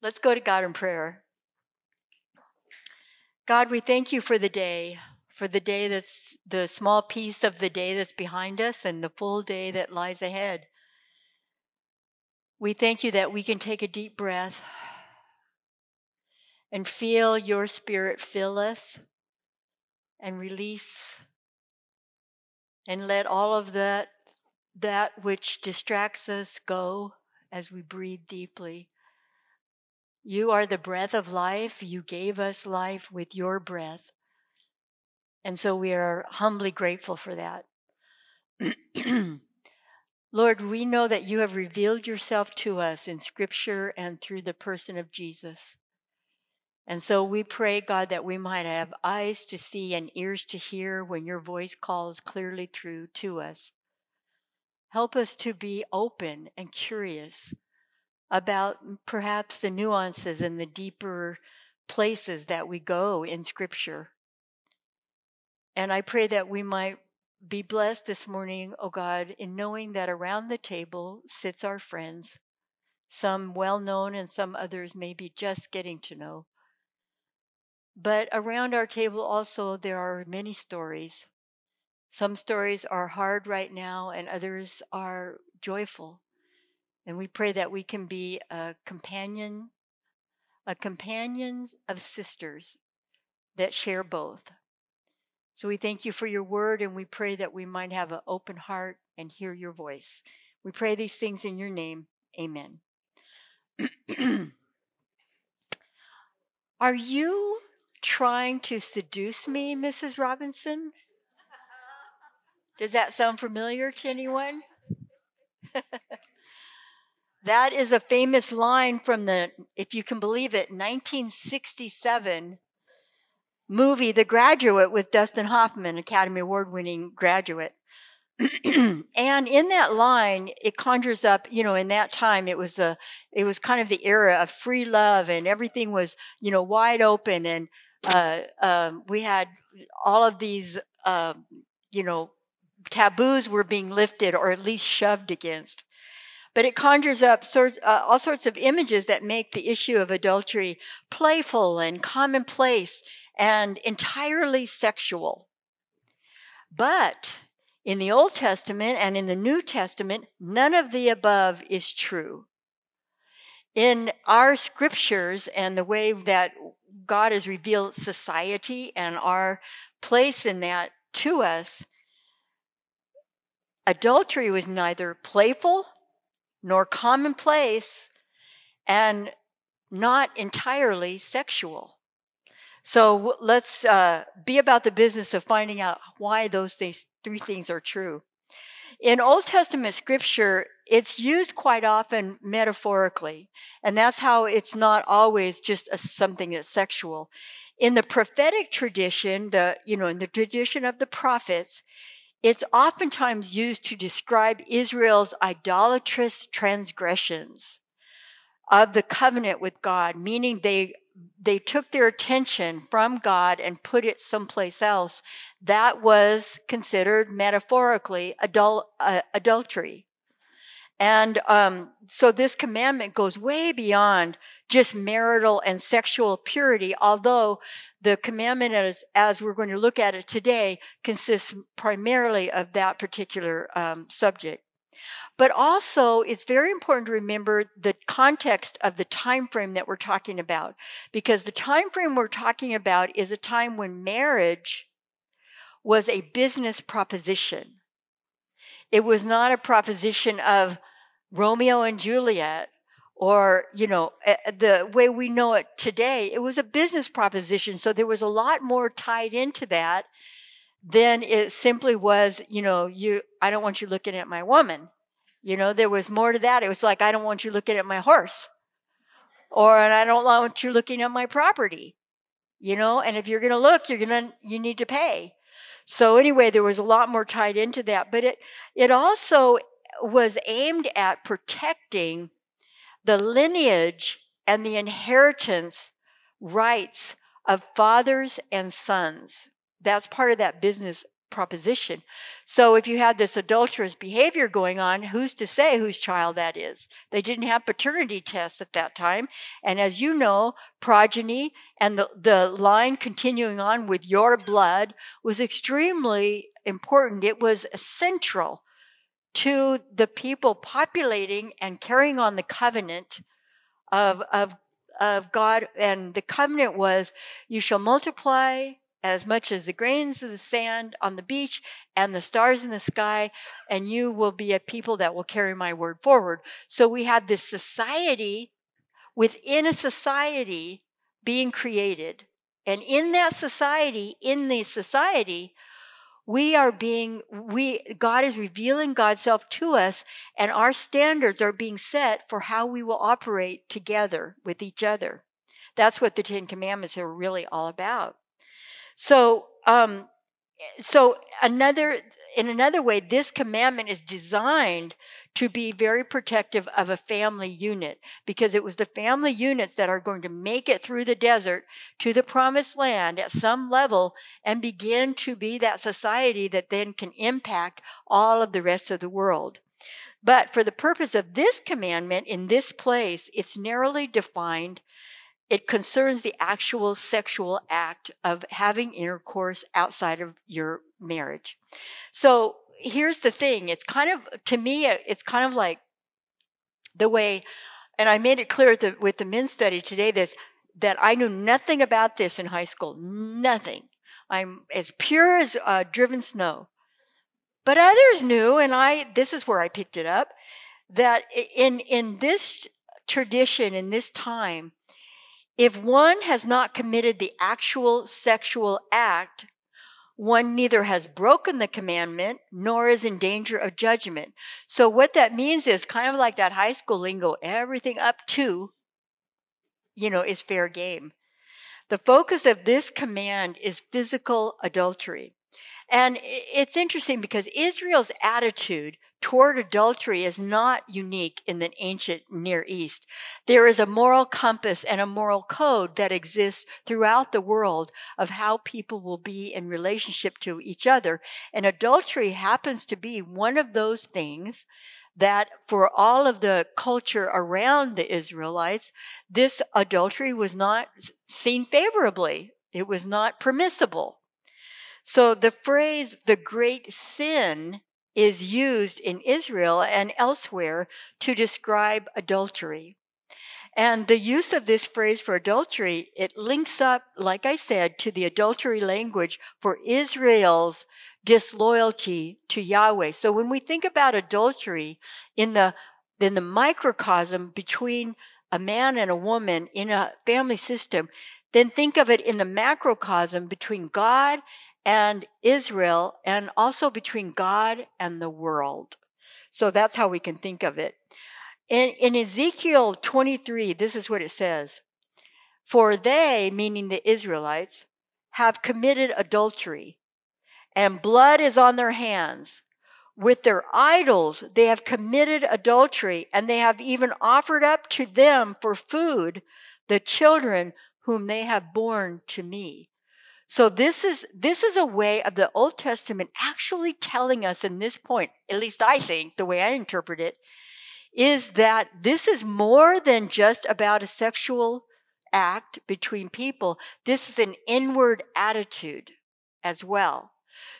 Let's go to God in prayer. God, we thank you for the day, for the day that's the small piece of the day that's behind us and the full day that lies ahead. We thank you that we can take a deep breath and feel your spirit fill us and release and let all of that that which distracts us go as we breathe deeply you are the breath of life. You gave us life with your breath. And so we are humbly grateful for that. Lord, we know that you have revealed yourself to us in Scripture and through the person of Jesus. And so we pray, God, that we might have eyes to see and ears to hear when your voice calls clearly through to us. Help us to be open and curious about perhaps the nuances and the deeper places that we go in Scripture. And I pray that we might be blessed this morning, O oh God, in knowing that around the table sits our friends, some well known and some others maybe just getting to know. But around our table also there are many stories. Some stories are hard right now, and others are joyful. And we pray that we can be a companion, a companion of sisters that share both. So we thank you for your word and we pray that we might have an open heart and hear your voice. We pray these things in your name. Amen. Are you trying to seduce me, Mrs. Robinson? Does that sound familiar to anyone? That is a famous line from the, if you can believe it, 1967 movie, The Graduate, with Dustin Hoffman, Academy Award winning graduate. and in that line, it conjures up, you know, in that time, it was a, it was kind of the era of free love and everything was, you know, wide open. And, uh, um, we had all of these, uh, you know, taboos were being lifted or at least shoved against but it conjures up sorts, uh, all sorts of images that make the issue of adultery playful and commonplace and entirely sexual. But in the Old Testament and in the New Testament, none of the above is true. In our scriptures and the way that God has revealed society and our place in that to us, adultery was neither playful nor commonplace and not entirely sexual. So let's uh, be about the business of finding out why those things, three things are true. In Old Testament scripture, it's used quite often metaphorically, and that's how it's not always just a, something that's sexual. In the prophetic tradition, the you know, in the tradition of the prophets, it's oftentimes used to describe Israel's idolatrous transgressions of the covenant with God, meaning they they took their attention from God and put it someplace else. That was considered metaphorically adul- uh, adultery. And um, so this commandment goes way beyond just marital and sexual purity, although the commandment, as, as we're going to look at it today, consists primarily of that particular um, subject. But also, it's very important to remember the context of the time frame that we're talking about, because the time frame we're talking about is a time when marriage was a business proposition. It was not a proposition of Romeo and Juliet or you know eh, eh, the way we know it today it was a business proposition so there was a lot more tied into that than it simply was you know you i don't want you looking at my woman. You know there was more to that. It was like i don't want you looking at my horse or and i don't want you looking at my property. You know and if you're going to look you're going to you need to pay. So anyway there was a lot more tied into that but it it also was aimed at protecting the lineage and the inheritance rights of fathers and sons. That's part of that business proposition. So if you had this adulterous behavior going on, who's to say whose child that is? They didn't have paternity tests at that time. And as you know, progeny and the, the line continuing on with your blood was extremely important. It was central to the people populating and carrying on the covenant of, of, of God. And the covenant was, you shall multiply as much as the grains of the sand on the beach and the stars in the sky, and you will be a people that will carry my word forward. So we have this society within a society being created. And in that society, in the society, we are being we god is revealing god's self to us and our standards are being set for how we will operate together with each other. That's what the ten commandments are really all about. So, um, so another in another way, this commandment is designed to be very protective of a family unit because it was the family units that are going to make it through the desert to the promised land at some level and begin to be that society that then can impact all of the rest of the world. But for the purpose of this commandment in this place, it's narrowly defined it concerns the actual sexual act of having intercourse outside of your marriage. So here's the thing it's kind of, to me, it's kind of like the way, and I made it clear the, with the men's study today this, that I knew nothing about this in high school. Nothing. I'm as pure as uh, driven snow. But others knew, and I, this is where I picked it up, that in, in this tradition, in this time, if one has not committed the actual sexual act, one neither has broken the commandment nor is in danger of judgment. So, what that means is kind of like that high school lingo everything up to, you know, is fair game. The focus of this command is physical adultery. And it's interesting because Israel's attitude toward adultery is not unique in the ancient Near East. There is a moral compass and a moral code that exists throughout the world of how people will be in relationship to each other. And adultery happens to be one of those things that for all of the culture around the Israelites, this adultery was not seen favorably. It was not permissible. So the phrase the great sin is used in Israel and elsewhere to describe adultery. And the use of this phrase for adultery, it links up, like I said, to the adultery language for Israel's disloyalty to Yahweh. So when we think about adultery in the in the microcosm between a man and a woman in a family system, then think of it in the macrocosm between God and Israel, and also between God and the world. So that's how we can think of it. In, in Ezekiel 23, this is what it says For they, meaning the Israelites, have committed adultery, and blood is on their hands. With their idols, they have committed adultery, and they have even offered up to them for food the children whom they have borne to me. So this is this is a way of the Old Testament actually telling us in this point, at least I think, the way I interpret it, is that this is more than just about a sexual act between people. This is an inward attitude as well.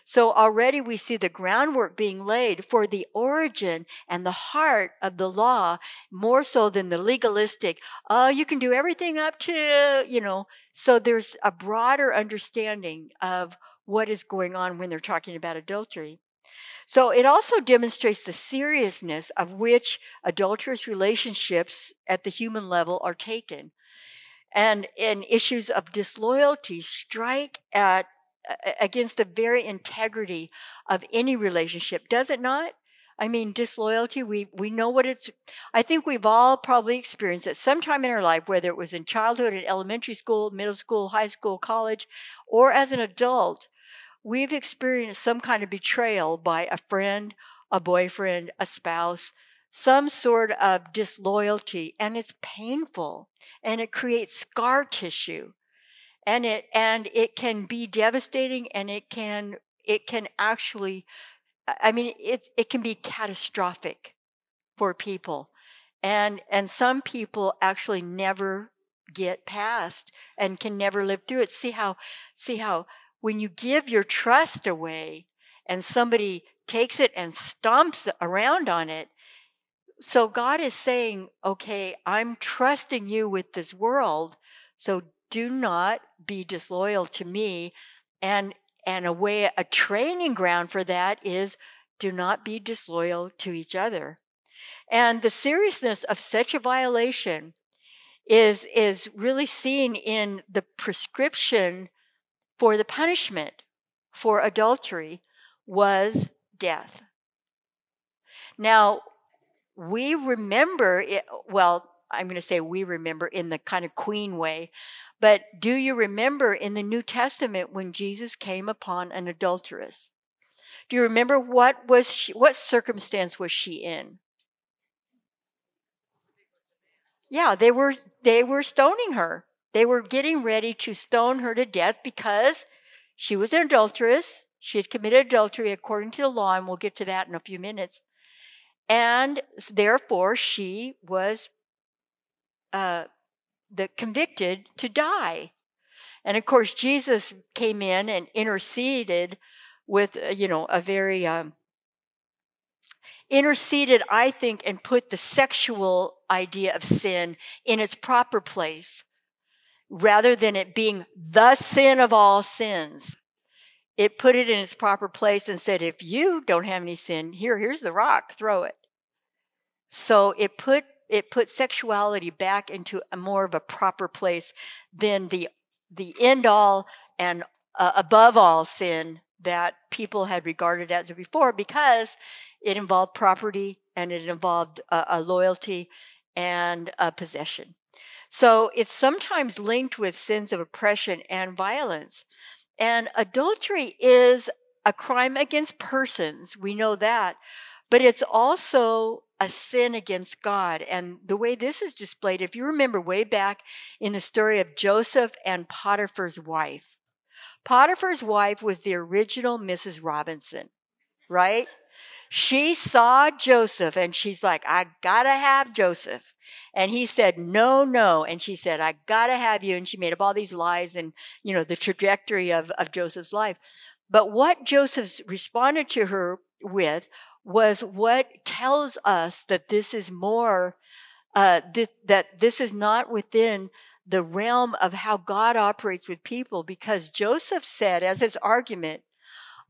So already we see the groundwork being laid for the origin and the heart of the law more so than the legalistic, oh, you can do everything up to, you know. So there's a broader understanding of what is going on when they're talking about adultery. So it also demonstrates the seriousness of which adulterous relationships at the human level are taken. And in issues of disloyalty strike at against the very integrity of any relationship, does it not? I mean, disloyalty, we, we know what it's, I think we've all probably experienced at some time in our life, whether it was in childhood, in elementary school, middle school, high school, college, or as an adult, we've experienced some kind of betrayal by a friend, a boyfriend, a spouse, some sort of disloyalty, and it's painful and it creates scar tissue and it and it can be devastating and it can it can actually, I mean, it, it can be catastrophic for people. And, and some people actually never get past and can never live through it. See how, see how when you give your trust away and somebody takes it and stomps around on it, so God is saying, okay, I'm trusting you with this world, so do not be disloyal to me. And and a way a training ground for that is do not be disloyal to each other. And the seriousness of such a violation is is really seen in the prescription for the punishment for adultery was death. Now, we remember it, well, I'm going to say we remember in the kind of queen way, but do you remember in the New Testament when Jesus came upon an adulteress? Do you remember what was she, what circumstance was she in? Yeah, they were they were stoning her. They were getting ready to stone her to death because she was an adulteress. She had committed adultery according to the law, and we'll get to that in a few minutes. And therefore, she was uh, the convicted to die. And of course, Jesus came in and interceded with, uh, you know, a very um, interceded, I think, and put the sexual idea of sin in its proper place rather than it being the sin of all sins. It put it in its proper place and said, if you don't have any sin, here, here's the rock, throw it. So it put it put sexuality back into a more of a proper place than the the end all and uh, above all sin that people had regarded as before because it involved property and it involved uh, a loyalty and a possession. So it's sometimes linked with sins of oppression and violence. And adultery is a crime against persons. We know that. But it's also a sin against God. And the way this is displayed, if you remember way back in the story of Joseph and Potiphar's wife, Potiphar's wife was the original Mrs. Robinson, right? She saw Joseph and she's like, I gotta have Joseph. And he said, no, no. And she said, I gotta have you. And she made up all these lies and, you know, the trajectory of, of Joseph's life. But what Joseph responded to her with was what tells us that this is more, uh, th- that this is not within the realm of how God operates with people, because Joseph said, as his argument,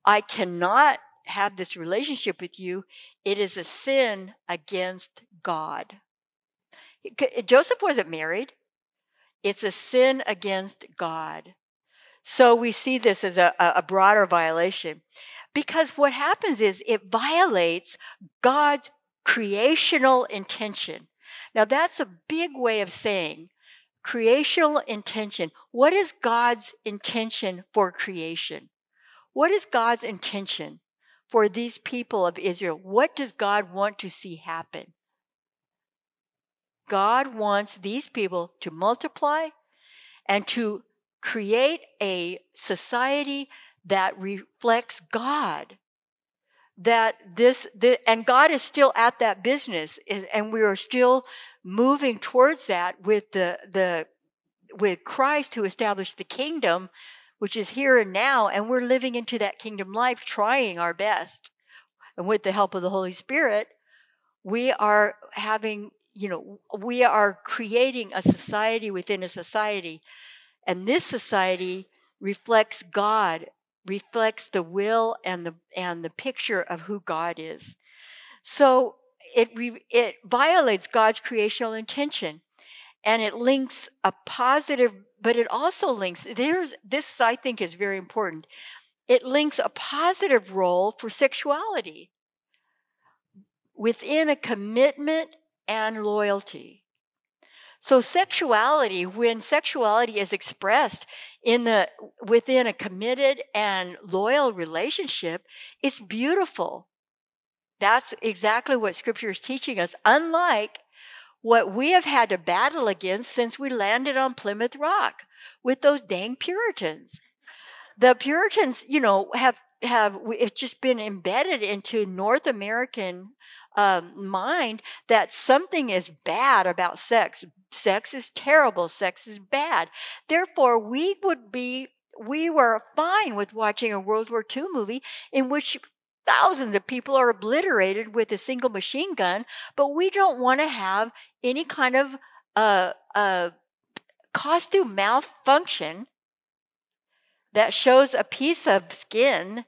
I cannot have this relationship with you. It is a sin against God. Joseph wasn't married. It's a sin against God. So we see this as a, a broader violation. Because what happens is it violates God's creational intention. Now, that's a big way of saying creational intention. What is God's intention for creation? What is God's intention for these people of Israel? What does God want to see happen? God wants these people to multiply and to create a society that reflects God. That this, the, and God is still at that business, and we are still moving towards that with the the with Christ who established the kingdom, which is here and now, and we're living into that kingdom life, trying our best, and with the help of the Holy Spirit, we are having, you know, we are creating a society within a society, and this society reflects God reflects the will and the and the picture of who God is. So it it violates God's creational intention and it links a positive but it also links there's this I think is very important. It links a positive role for sexuality within a commitment and loyalty. So sexuality, when sexuality is expressed in the within a committed and loyal relationship, it's beautiful. That's exactly what scripture is teaching us, unlike what we have had to battle against since we landed on Plymouth Rock with those dang Puritans. The Puritans, you know, have have it's just been embedded into North American um, mind that something is bad about sex. Sex is terrible. Sex is bad. Therefore, we would be we were fine with watching a World War II movie in which thousands of people are obliterated with a single machine gun, but we don't want to have any kind of uh, uh, costume malfunction that shows a piece of skin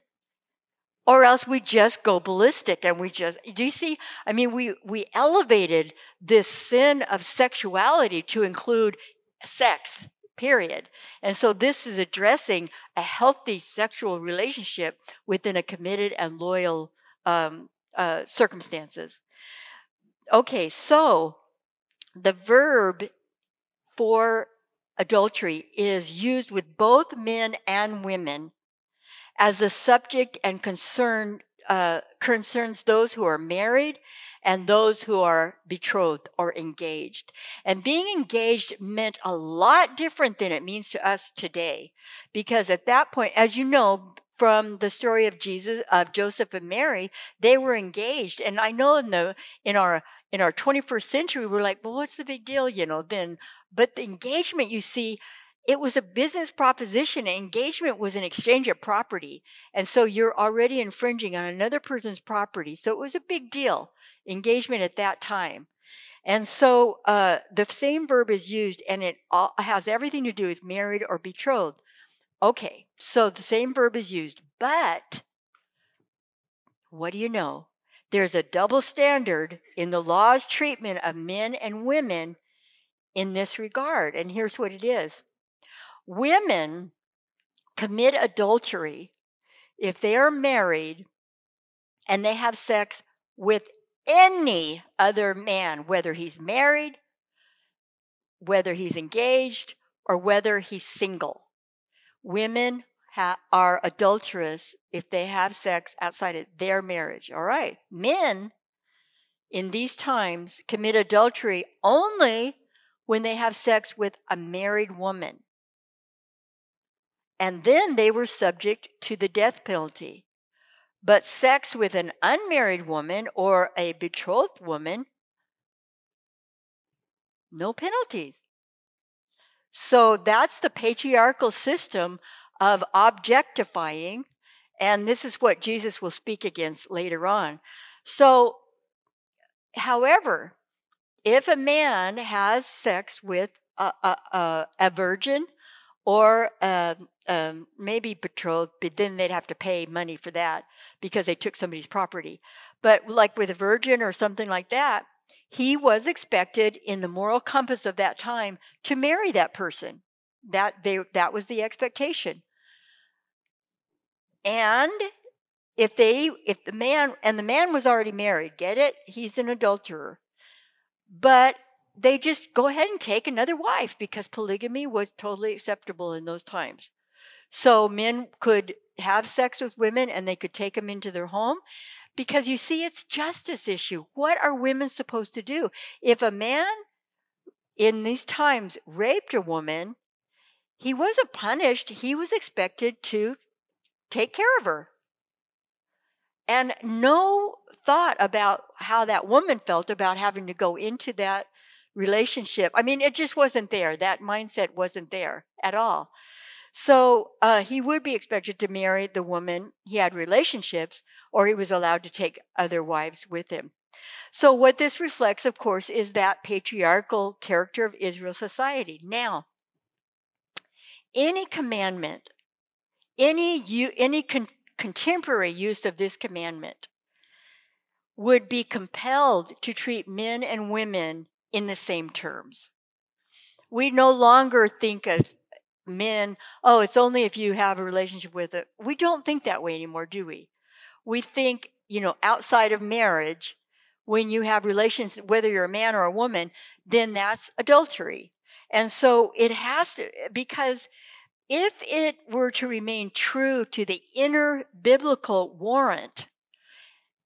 or else we just go ballistic and we just do you see? I mean we we elevated this sin of sexuality to include sex period. And so this is addressing a healthy sexual relationship within a committed and loyal um, uh, circumstances. Okay so the verb for adultery is used with both men and women as a subject and concern uh, concerns those who are married and those who are betrothed or engaged. And being engaged meant a lot different than it means to us today, because at that point, as you know, from the story of Jesus, of Joseph and Mary, they were engaged. And I know in the in our in our 21st century, we're like, well, what's the big deal, you know? Then, but the engagement, you see, it was a business proposition. Engagement was an exchange of property. And so you're already infringing on another person's property. So it was a big deal, engagement at that time. And so uh, the same verb is used and it all, has everything to do with married or betrothed. Okay, so the same verb is used, but what do you know? There's a double standard in the law's treatment of men and women in this regard. And here's what it is women commit adultery if they are married and they have sex with any other man, whether he's married, whether he's engaged, or whether he's single. Women ha- are adulterous if they have sex outside of their marriage. All right. Men in these times commit adultery only when they have sex with a married woman. And then they were subject to the death penalty. But sex with an unmarried woman or a betrothed woman, no penalties. So that's the patriarchal system of objectifying. And this is what Jesus will speak against later on. So, however, if a man has sex with a, a, a, a virgin or um, um, maybe betrothed, but then they'd have to pay money for that because they took somebody's property. But like with a virgin or something like that, he was expected in the moral compass of that time to marry that person. That they that was the expectation. And if they if the man and the man was already married, get it? He's an adulterer. But they just go ahead and take another wife because polygamy was totally acceptable in those times. So men could have sex with women and they could take them into their home because you see, it's justice issue. What are women supposed to do? If a man in these times raped a woman, he wasn't punished. He was expected to take care of her. And no thought about how that woman felt about having to go into that relationship. I mean, it just wasn't there. That mindset wasn't there at all. So uh, he would be expected to marry the woman he had relationships, or he was allowed to take other wives with him. So, what this reflects, of course, is that patriarchal character of Israel society. Now, any commandment, any, any con- contemporary use of this commandment would be compelled to treat men and women in the same terms. We no longer think of men, oh, it's only if you have a relationship with it. We don't think that way anymore, do we? We think, you know, outside of marriage, when you have relations, whether you're a man or a woman, then that's adultery. And so it has to, because if it were to remain true to the inner biblical warrant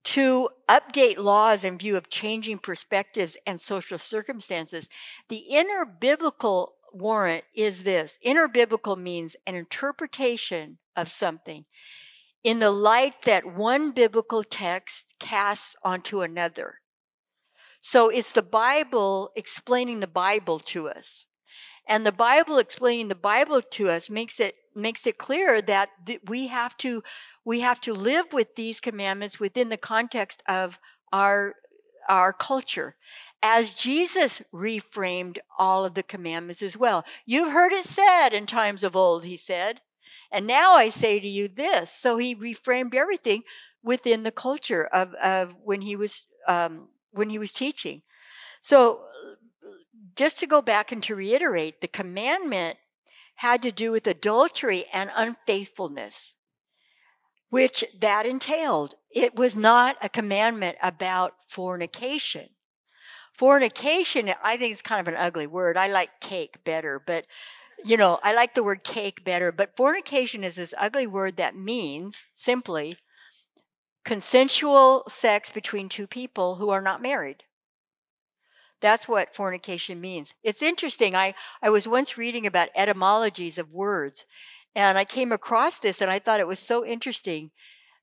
to update laws in view of changing perspectives and social circumstances, the inner biblical warrant is this inner biblical means an interpretation of something in the light that one biblical text casts onto another. So it's the Bible explaining the Bible to us. And the Bible explaining the Bible to us makes it makes it clear that th- we have to we have to live with these commandments within the context of our our culture as Jesus reframed all of the commandments as well. You've heard it said in times of old, he said, and now I say to you this. So he reframed everything within the culture of, of when he was um, when he was teaching. So just to go back and to reiterate, the commandment had to do with adultery and unfaithfulness, which that entailed. It was not a commandment about fornication. Fornication, I think, is kind of an ugly word. I like cake better, but you know, I like the word cake better. But fornication is this ugly word that means simply consensual sex between two people who are not married. That's what fornication means. It's interesting. I, I was once reading about etymologies of words, and I came across this, and I thought it was so interesting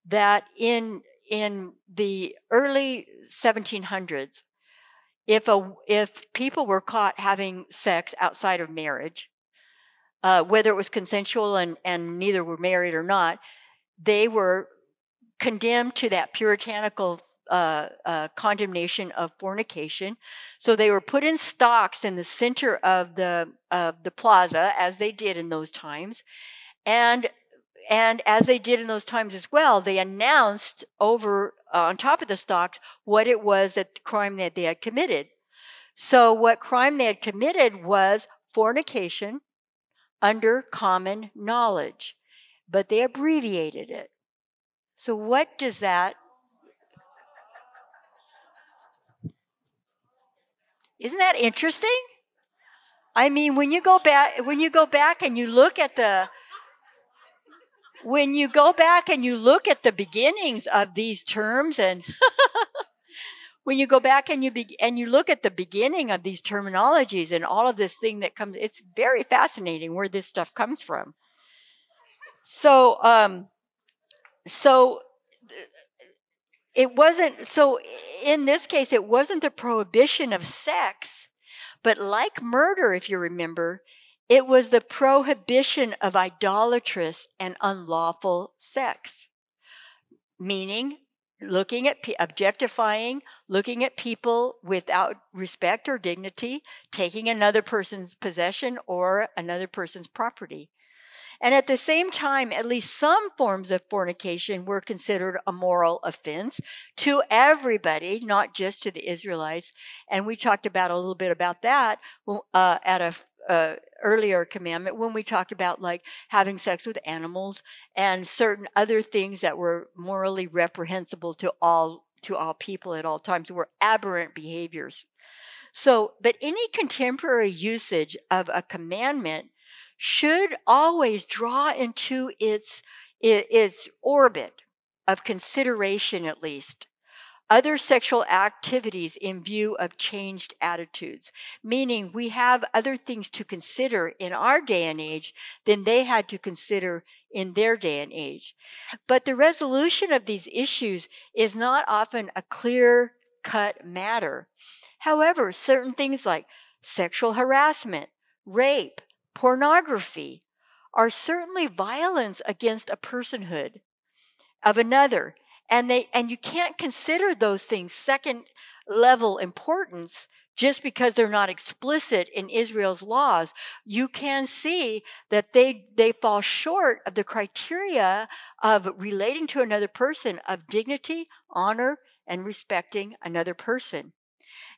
that in in the early 1700s, if a if people were caught having sex outside of marriage, uh, whether it was consensual and and neither were married or not, they were condemned to that puritanical uh, uh, condemnation of fornication. So they were put in stocks in the center of the of the plaza, as they did in those times, and and as they did in those times as well, they announced over uh, on top of the stocks what it was that crime that they had committed. So what crime they had committed was fornication under common knowledge, but they abbreviated it. So what does that Isn't that interesting? I mean, when you go back when you go back and you look at the when you go back and you look at the beginnings of these terms and when you go back and you be, and you look at the beginning of these terminologies and all of this thing that comes it's very fascinating where this stuff comes from. So um so it wasn't so in this case it wasn't the prohibition of sex but like murder if you remember it was the prohibition of idolatrous and unlawful sex, meaning looking at objectifying, looking at people without respect or dignity, taking another person's possession or another person's property. And at the same time, at least some forms of fornication were considered a moral offense to everybody, not just to the Israelites. And we talked about a little bit about that uh, at a uh, earlier commandment when we talked about like having sex with animals and certain other things that were morally reprehensible to all to all people at all times were aberrant behaviors. So, but any contemporary usage of a commandment should always draw into its its orbit of consideration at least other sexual activities in view of changed attitudes, meaning we have other things to consider in our day and age than they had to consider in their day and age. But the resolution of these issues is not often a clear cut matter. However, certain things like sexual harassment, rape, pornography are certainly violence against a personhood of another and they and you can't consider those things second level importance just because they're not explicit in Israel's laws. You can see that they they fall short of the criteria of relating to another person of dignity honor and respecting another person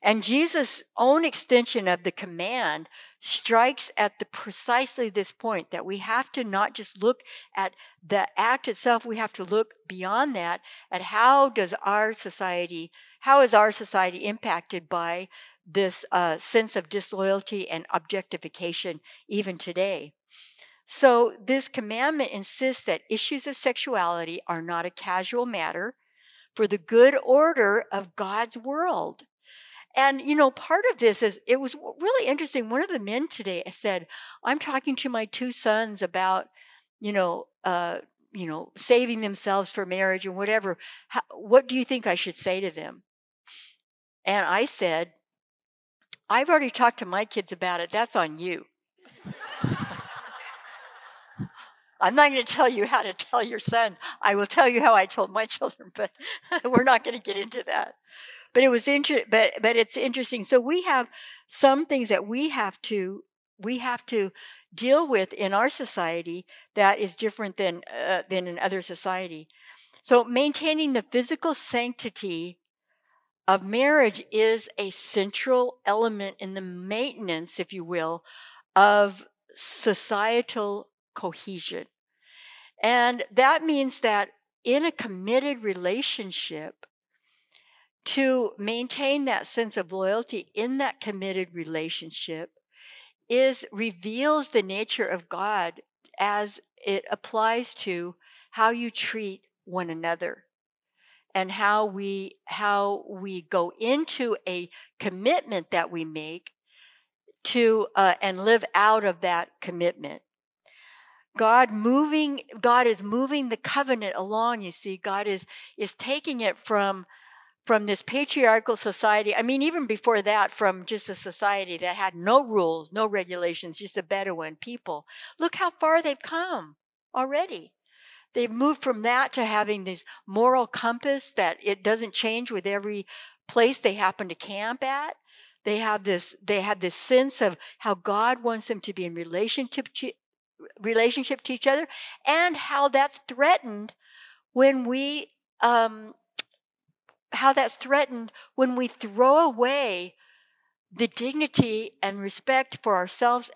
and Jesus' own extension of the command strikes at the precisely this point that we have to not just look at the act itself, we have to look beyond that at how does our society, how is our society impacted by this uh, sense of disloyalty and objectification even today. So, this commandment insists that issues of sexuality are not a casual matter for the good order of God's world. And, you know, part of this is it was really interesting. One of the men today said, I'm talking to my two sons about, you know, uh, you know, saving themselves for marriage and whatever. How, what do you think I should say to them? And I said, I've already talked to my kids about it. That's on you. I'm not going to tell you how to tell your sons. I will tell you how I told my children, but we're not going to get into that. But it was. But but it's interesting. So we have some things that we have to we have to deal with in our society that is different than uh, than in other society. So maintaining the physical sanctity of marriage is a central element in the maintenance, if you will, of societal cohesion. And that means that in a committed relationship, to maintain that sense of loyalty in that committed relationship is reveals the nature of God as it applies to how you treat one another and how we how we go into a commitment that we make to uh, and live out of that commitment. God moving god is moving the covenant along you see. God is is taking it from from this patriarchal society i mean even before that from just a society that had no rules no regulations just a bedouin people look how far they've come already They've moved from that to having this moral compass that it doesn't change with every place they happen to camp at. They have this they have this sense of how God wants them to be in relationship to, relationship to each other and how that's threatened when we um, how that's threatened when we throw away the dignity and respect for ourselves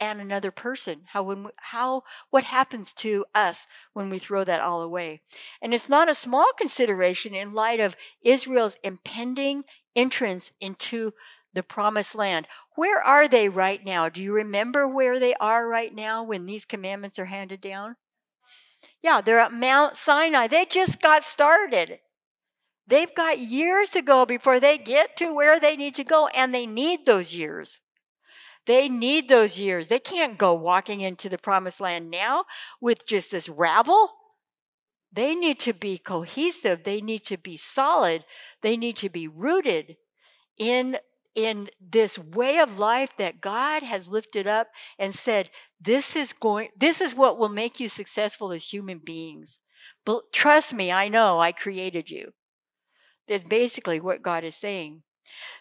and another person. How when we, how what happens to us when we throw that all away. And it's not a small consideration in light of Israel's impending entrance into the promised land. Where are they right now? Do you remember where they are right now when these commandments are handed down? Yeah they're at Mount Sinai. They just got started They've got years to go before they get to where they need to go, and they need those years. They need those years. They can't go walking into the promised land now with just this rabble. They need to be cohesive. They need to be solid. They need to be rooted in in this way of life that God has lifted up and said, this is going this is what will make you successful as human beings. But trust me, I know I created you. That's basically what God is saying.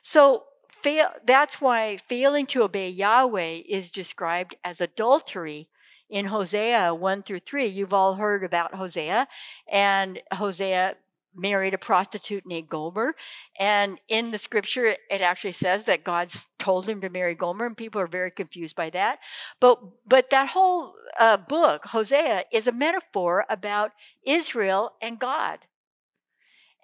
So fail, that's why failing to obey Yahweh is described as adultery in Hosea 1 through 3. You've all heard about Hosea, and Hosea married a prostitute named Gomer. And in the scripture, it actually says that God told him to marry Gomer, and people are very confused by that. But but that whole uh, book, Hosea, is a metaphor about Israel and God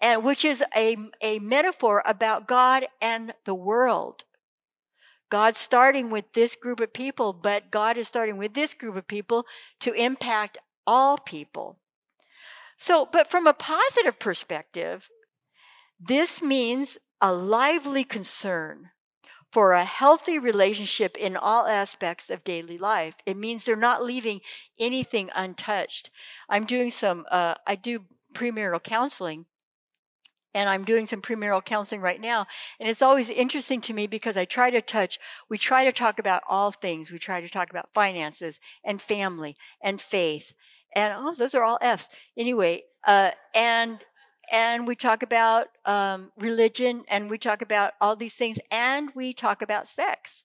and which is a, a metaphor about God and the world. God's starting with this group of people, but God is starting with this group of people to impact all people. So, but from a positive perspective, this means a lively concern for a healthy relationship in all aspects of daily life. It means they're not leaving anything untouched. I'm doing some, uh, I do premarital counseling, and I'm doing some premarital counseling right now. And it's always interesting to me because I try to touch, we try to talk about all things. We try to talk about finances and family and faith. And oh, those are all F's. Anyway, uh, and and we talk about um, religion and we talk about all these things and we talk about sex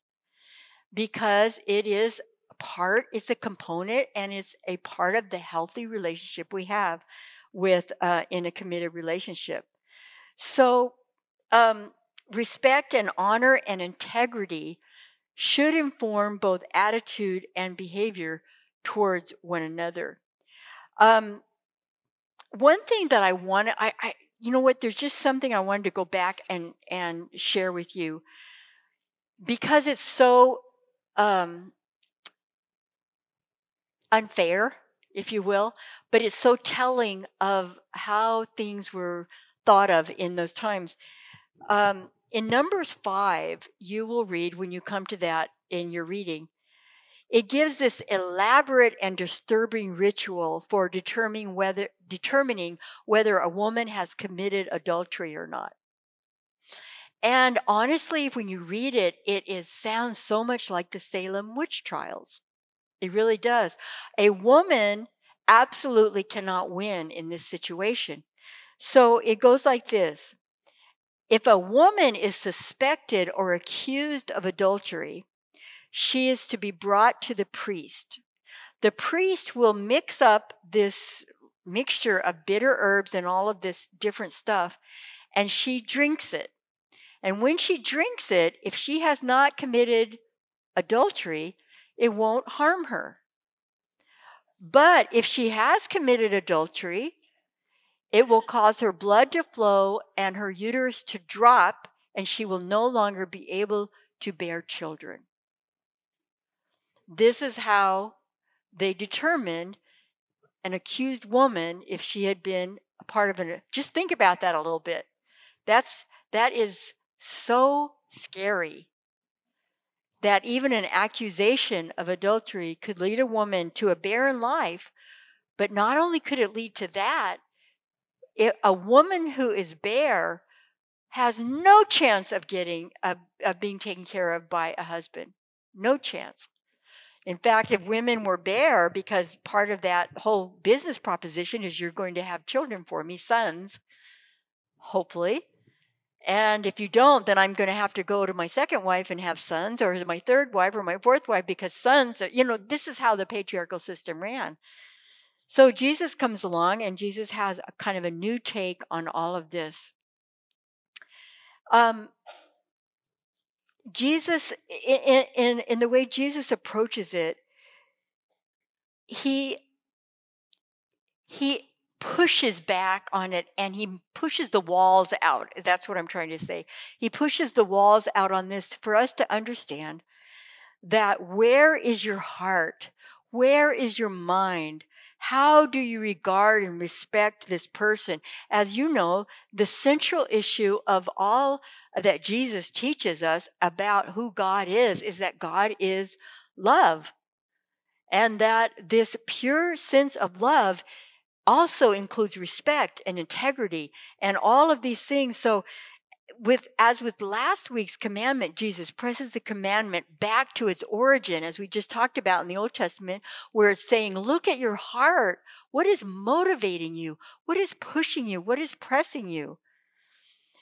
because it is part, it's a component, and it's a part of the healthy relationship we have with uh, in a committed relationship. So, um, respect and honor and integrity should inform both attitude and behavior towards one another. Um, one thing that I want I, I, you know what, there's just something I wanted to go back and, and share with you because it's so um, unfair, if you will, but it's so telling of how things were thought of in those times. Um, in Numbers 5, you will read, when you come to that in your reading, it gives this elaborate and disturbing ritual for determining whether determining whether a woman has committed adultery or not. And honestly, when you read it, it is sounds so much like the Salem witch trials. It really does. A woman absolutely cannot win in this situation. So it goes like this. If a woman is suspected or accused of adultery, she is to be brought to the priest. The priest will mix up this mixture of bitter herbs and all of this different stuff, and she drinks it. And when she drinks it, if she has not committed adultery, it won't harm her. But if she has committed adultery, it will cause her blood to flow and her uterus to drop, and she will no longer be able to bear children. This is how they determined an accused woman if she had been a part of an just think about that a little bit. That's that is so scary that even an accusation of adultery could lead a woman to a barren life, but not only could it lead to that, it, a woman who is bare has no chance of getting of, of being taken care of by a husband. No chance. In fact, if women were bare, because part of that whole business proposition is you're going to have children for me, sons, hopefully. And if you don't, then I'm going to have to go to my second wife and have sons, or my third wife, or my fourth wife, because sons, you know, this is how the patriarchal system ran. So Jesus comes along, and Jesus has a kind of a new take on all of this. Um, Jesus, in, in, in the way Jesus approaches it, he he pushes back on it and he pushes the walls out. That's what I'm trying to say. He pushes the walls out on this for us to understand that where is your heart? Where is your mind? How do you regard and respect this person? As you know, the central issue of all that Jesus teaches us about who God is is that God is love. And that this pure sense of love also includes respect and integrity and all of these things. So with as with last week's commandment jesus presses the commandment back to its origin as we just talked about in the old testament where it's saying look at your heart. What is motivating you? What is pushing you? What is pressing you?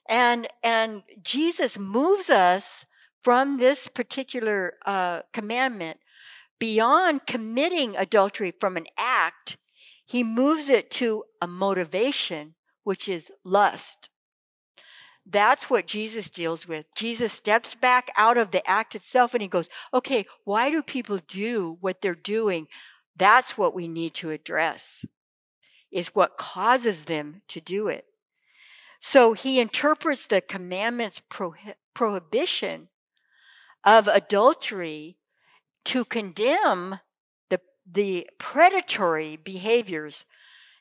And and jesus moves us from this particular uh, commandment beyond committing adultery from an act. He moves it to a motivation which is lust that's what Jesus deals with. Jesus steps back out of the act itself and he goes, okay, why do people do what they're doing? That's what we need to address, is what causes them to do it. So he interprets the commandment's prohibition of adultery to condemn the, the predatory behaviors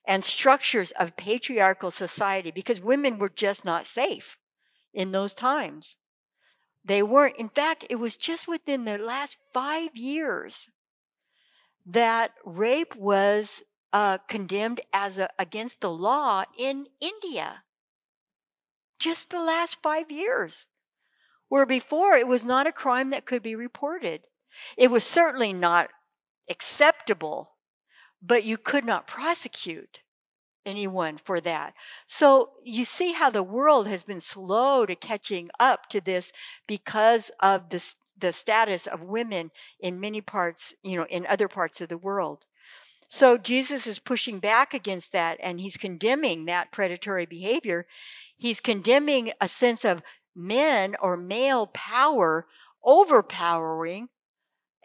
and structures of patriarchal society because women were just not safe in those times. They weren't. In fact, it was just within the last five years that rape was uh, condemned as a, against the law in India. Just the last five years, where before it was not a crime that could be reported. It was certainly not acceptable but you could not prosecute anyone for that. So you see how the world has been slow to catching up to this because of the, status of women in many parts, you know, in other parts of the world. So Jesus is pushing back against that and he's condemning that predatory behavior. He's condemning a sense of men or male power overpowering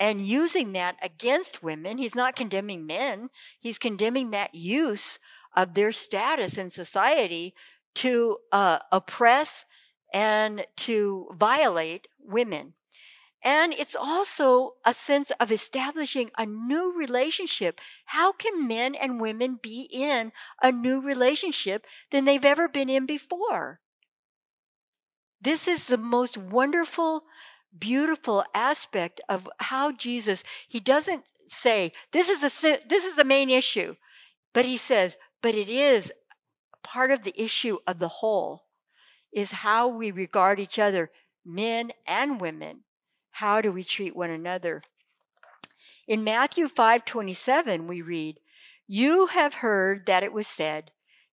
and using that against women. He's not condemning men, he's condemning that use of their status in society to uh, oppress and to violate women. And it's also a sense of establishing a new relationship. How can men and women be in a new relationship than they've ever been in before? This is the most wonderful beautiful aspect of how Jesus, he doesn't say, this is a, this is the main issue, but he says, but it is part of the issue of the whole is how we regard each other, men and women. How do we treat one another? In Matthew 5:27 we read, "You have heard that it was said,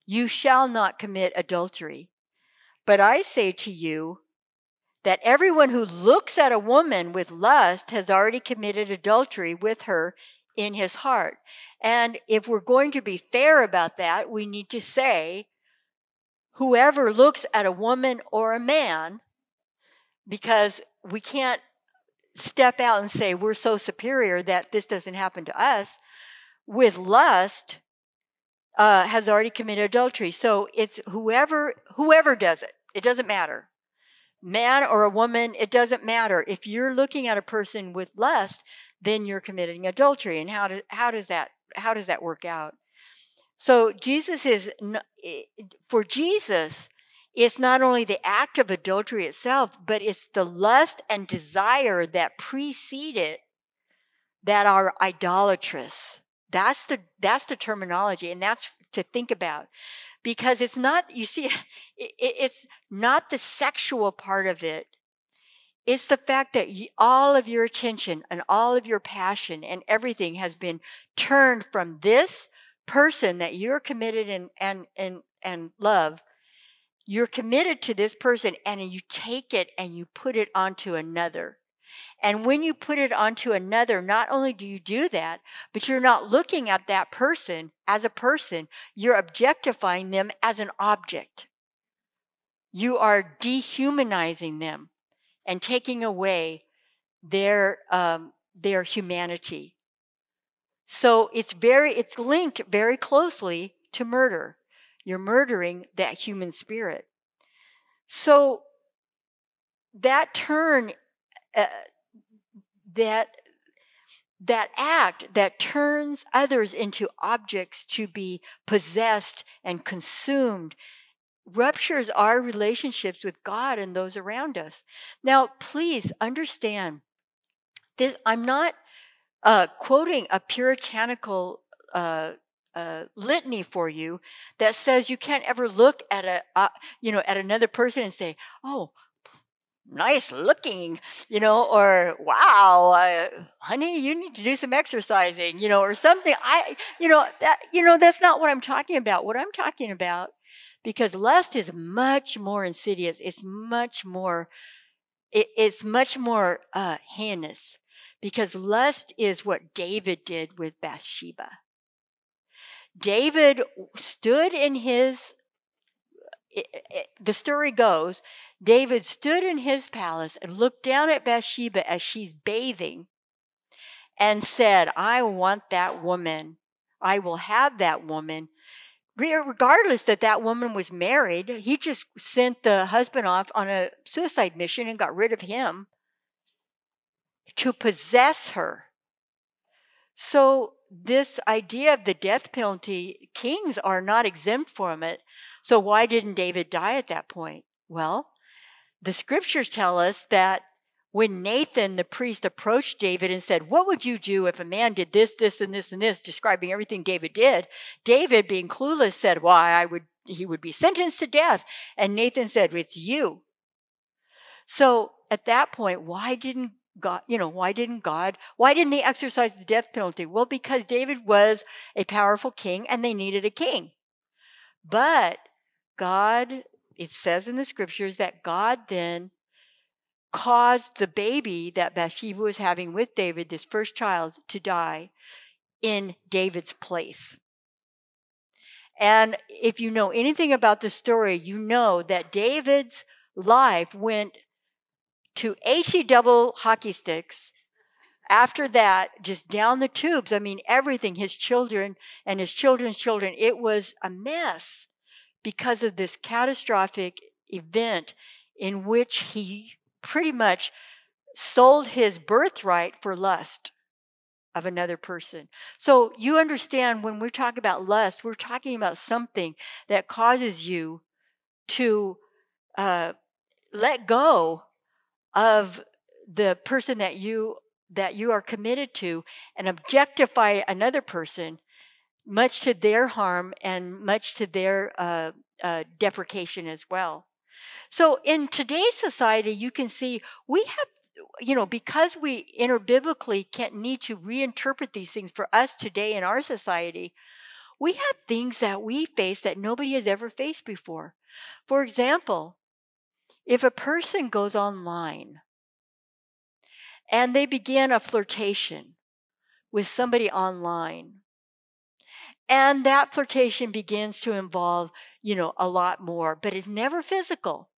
you shall not commit adultery. But I say to you that everyone who looks at a woman with lust has already committed adultery with her in his heart. And if we're going to be fair about that, we need to say whoever looks at a woman or a man, because we can't step out and say we're so superior that this doesn't happen to us, with lust, uh, has already committed adultery. So it's whoever whoever does it. It doesn't matter, man or a woman. It doesn't matter. If you're looking at a person with lust, then you're committing adultery. And how does how does that how does that work out? So Jesus is for Jesus. It's not only the act of adultery itself, but it's the lust and desire that precede it that are idolatrous. That's the that's the terminology, and that's to think about because it's not you see it, it's not the sexual part of it. It's the fact that all of your attention and all of your passion and everything has been turned from this person that you're committed and and and and love. You're committed to this person and you take it and you put it onto another and when you put it onto another, not only do you do that, but you're not looking at that person as a person, you're objectifying them as an object. You are dehumanizing them and taking away their, um, their humanity. So it's very, it's linked very closely to murder. You're murdering that human spirit. So that turn uh, that that act that turns others into objects to be possessed and consumed ruptures our relationships with God and those around us. Now, please understand this. I'm not uh, quoting a puritanical uh, uh, litany for you that says you can't ever look at a uh, you know at another person and say, "Oh, nice looking, you know, or wow, uh, honey, you need to do some exercising, you know, or something. I, you know, that, you know, that's not what I'm talking about. What I'm talking about, because lust is much more insidious. It's much more, it, it's much more uh, heinous because lust is what David did with Bathsheba. David stood in his the story goes David stood in his palace and looked down at Bathsheba as she's bathing and said, I want that woman. I will have that woman. Regardless that that woman was married, he just sent the husband off on a suicide mission and got rid of him to possess her. So, this idea of the death penalty, kings are not exempt from it. So, why didn't David die at that point? Well, the scriptures tell us that when Nathan the priest approached David and said, What would you do if a man did this, this, and this, and this, describing everything David did? David, being clueless, said, Why, I would he would be sentenced to death. And Nathan said, It's you. So at that point, why didn't God, you know, why didn't God, why didn't they exercise the death penalty? Well, because David was a powerful king and they needed a king. But God it says in the scriptures that God then caused the baby that Bathsheba was having with David, this first child, to die in David's place. And if you know anything about the story, you know that David's life went to HE double hockey sticks. After that, just down the tubes. I mean, everything, his children and his children's children, it was a mess because of this catastrophic event in which he pretty much sold his birthright for lust of another person. So you understand when we're talking about lust, we're talking about something that causes you to uh, let go of the person that you that you are committed to and objectify another person much to their harm and much to their uh, uh, deprecation as well. So in today's society, you can see we have, you know, because we interbiblically can't need to reinterpret these things for us today in our society, we have things that we face that nobody has ever faced before. For example, if a person goes online and they begin a flirtation with somebody online, and that flirtation begins to involve, you know, a lot more, but it's never physical.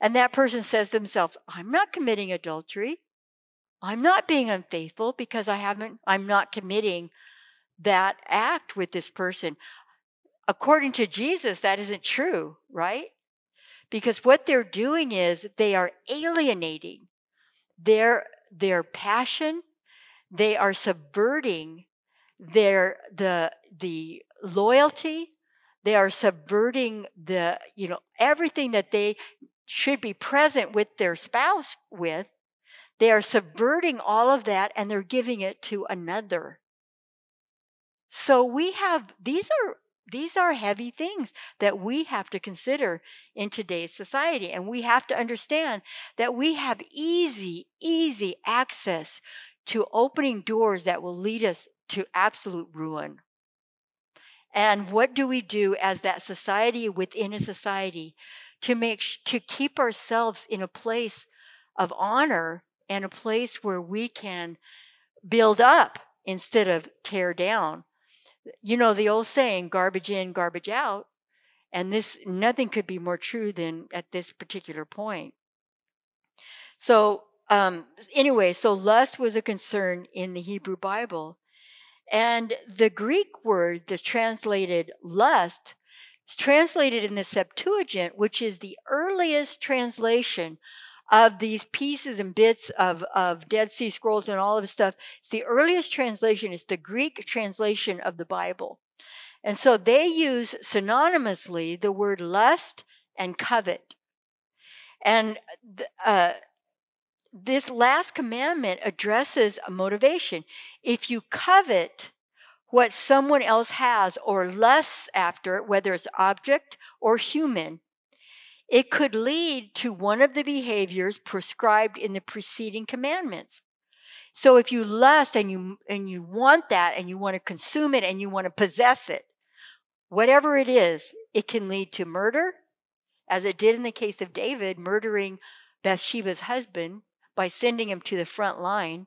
And that person says to themselves, I'm not committing adultery. I'm not being unfaithful because I haven't, I'm not committing that act with this person. According to Jesus, that isn't true, right? Because what they're doing is they are alienating their, their passion, they are subverting their the the loyalty they are subverting the you know everything that they should be present with their spouse with. They are subverting all of that and they're giving it to another. So we have these are these are heavy things that we have to consider in today's society and we have to understand that we have easy easy access to opening doors that will lead us to absolute ruin. And what do we do as that society within a society to make to keep ourselves in a place of honor and a place where we can build up instead of tear down? You know the old saying garbage in garbage out and this nothing could be more true than at this particular point. So um, anyway, so lust was a concern in the Hebrew Bible. And the Greek word that's translated lust is translated in the Septuagint, which is the earliest translation of these pieces and bits of, of Dead Sea Scrolls and all of this stuff. It's the earliest translation, it's the Greek translation of the Bible. And so they use synonymously the word lust and covet. And uh, this last commandment addresses a motivation. If you covet what someone else has or lusts after whether it's object or human, it could lead to one of the behaviors prescribed in the preceding commandments. So if you lust and you and you want that and you want to consume it and you want to possess it, whatever it is, it can lead to murder, as it did in the case of David murdering Bathsheba's husband by sending him to the front line.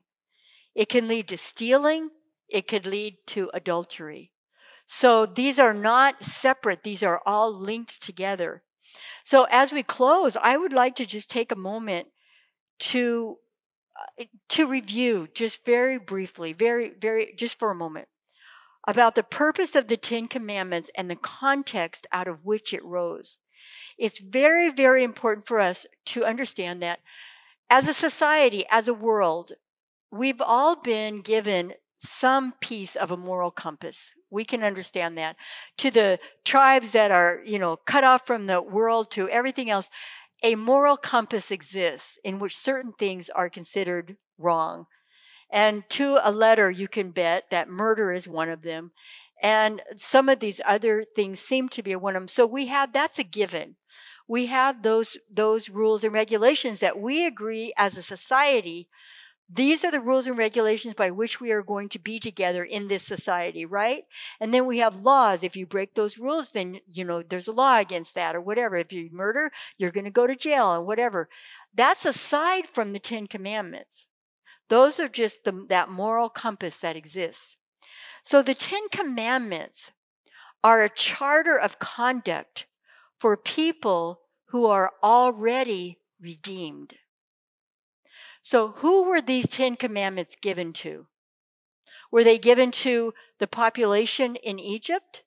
It can lead to stealing, it could lead to adultery. So these are not separate, these are all linked together. So as we close, I would like to just take a moment to uh, to review just very briefly, very very just for a moment about the purpose of the 10 commandments and the context out of which it rose. It's very very important for us to understand that as a society, as a world, we've all been given some piece of a moral compass. We can understand that. To the tribes that are, you know, cut off from the world to everything else, a moral compass exists in which certain things are considered wrong. And to a letter, you can bet that murder is one of them. And some of these other things seem to be one of them. So we have, that's a given we have those those rules and regulations that we agree as a society. These are the rules and regulations by which we are going to be together in this society right? And then we have laws. If you break those rules then you know there's a law against that or whatever. If you murder you're going to go to jail and whatever. That's aside from the 10 commandments. Those are just the, that moral compass that exists. So the 10 commandments are a charter of conduct for people who are already redeemed. So, who were these Ten Commandments given to? Were they given to the population in Egypt?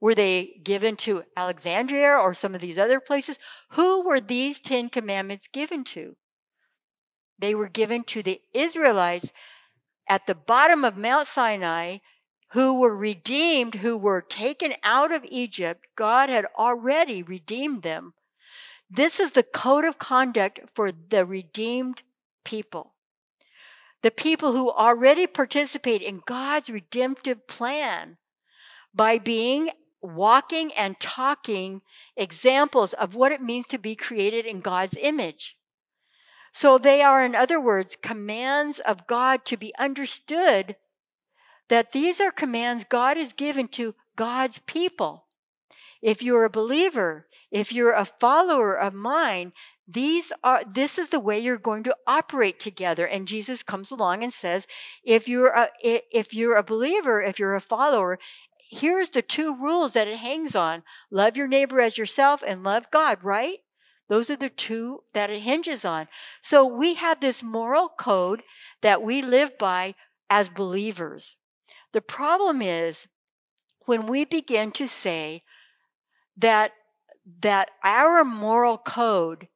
Were they given to Alexandria or some of these other places? Who were these Ten Commandments given to? They were given to the Israelites at the bottom of Mount Sinai who were redeemed, who were taken out of Egypt, God had already redeemed them This is the code of conduct for the redeemed people. The people who already participate in God's redemptive plan by being walking and talking examples of what it means to be created in God's image. So they are, in other words, commands of God to be understood that these are commands God has given to God's people. If you're a believer, if you're a follower of mine, these are this is the way you're going to operate together. And jesus comes along and says if you're a if you're a believer if you're a follower here's the two rules that it hangs on. Love your neighbor as yourself and love god right? Those are the two that it hinges on. So we have this moral code that we live by as believers the problem is when we begin to say that that our moral code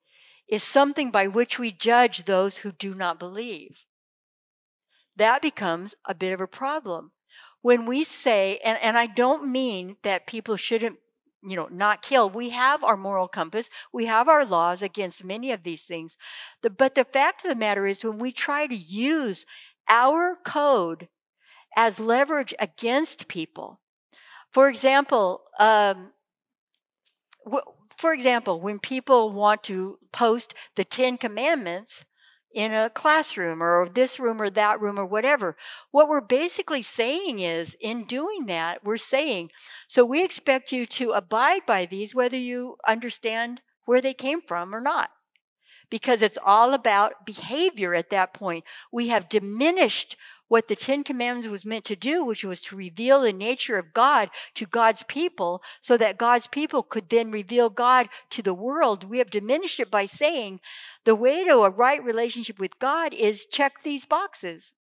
is something by which we judge those who do not believe. That becomes a bit of a problem. When we say, and, and I don't mean that people shouldn't, you know, not kill. We have our moral compass. We have our laws against many of these things. The, but the fact of the matter is when we try to use our code as leverage against people, for example, um, for example, when people want to post the Ten Commandments in a classroom or this room or that room or whatever, what we're basically saying is, in doing that, we're saying, so we expect you to abide by these whether you understand where they came from or not. Because it's all about behavior at that point. We have diminished what the Ten Commandments was meant to do, which was to reveal the nature of God to God's people so that God's people could then reveal God to the world. We have diminished it by saying the way to a right relationship with God is check these boxes.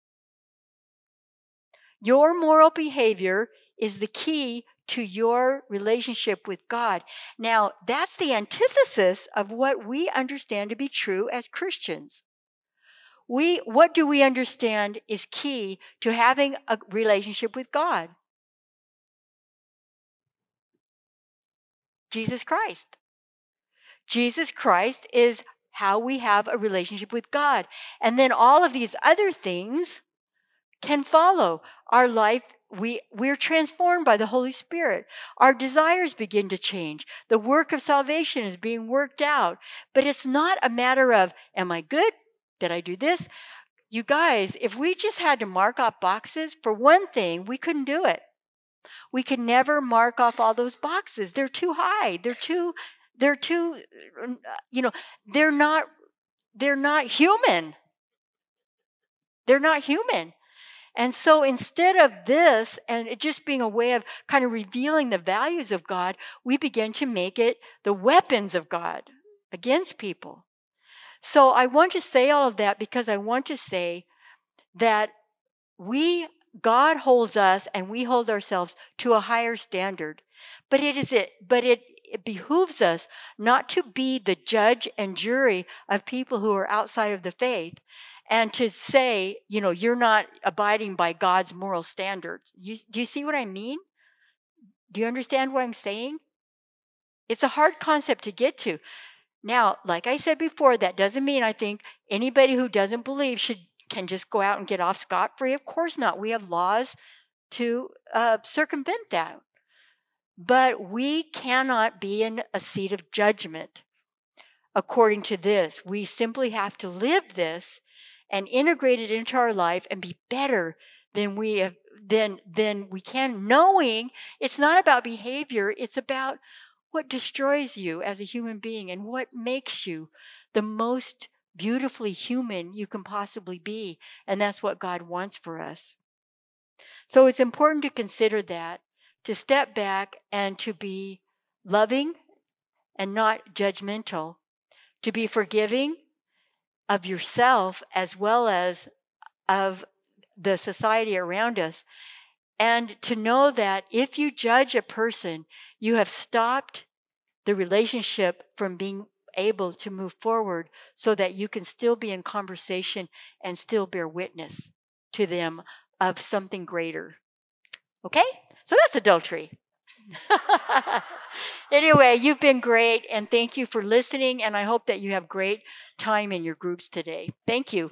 Your moral behavior is the key to your relationship with God. Now, that's the antithesis of what we understand to be true as Christians we what do we understand is key to having a relationship with God? Jesus Christ. Jesus Christ is how we have a relationship with God. And then all of these other things can follow. Our life we we're transformed by the Holy Spirit. Our desires begin to change. The work of salvation is being worked out. But it's not a matter of am I good? Did I do this? You guys, if we just had to mark off boxes, for one thing, we couldn't do it. We could never mark off all those boxes. They're too high. They're too, they're too, uh, uh, you know, they're not, they're not human. They're not human. And so instead of this and it just being a way of kind of revealing the values of God, we begin to make it the weapons of God against people. So I want to say all of that because I want to say that we, God holds us and we hold ourselves to a higher standard. But it is it, but it, it behooves us not to be the judge and jury of people who are outside of the faith and to say, you know, you're not abiding by God's moral standards. You, do you see what I mean? Do you understand what I'm saying? It's a hard concept to get to. Now, like I said before, that doesn't mean I think anybody who doesn't believe should can just go out and get off scot free. Of course not. We have laws to uh, circumvent that. But we cannot be in a seat of judgment according to this. We simply have to live this and integrate it into our life and be better than we have than than we can knowing it's not about behavior it's about what destroys you as a human being and what makes you the most beautifully human you can possibly be. And that's what God wants for us. So it's important to consider that, to step back and to be loving and not judgmental, to be forgiving of yourself as well as of the society around us. And to know that if you judge a person, you have stopped the relationship from being able to move forward so that you can still be in conversation and still bear witness to them of something greater. Okay? So that's adultery. anyway, you've been great, and thank you for listening. And I hope that you have great time in your groups today. Thank you.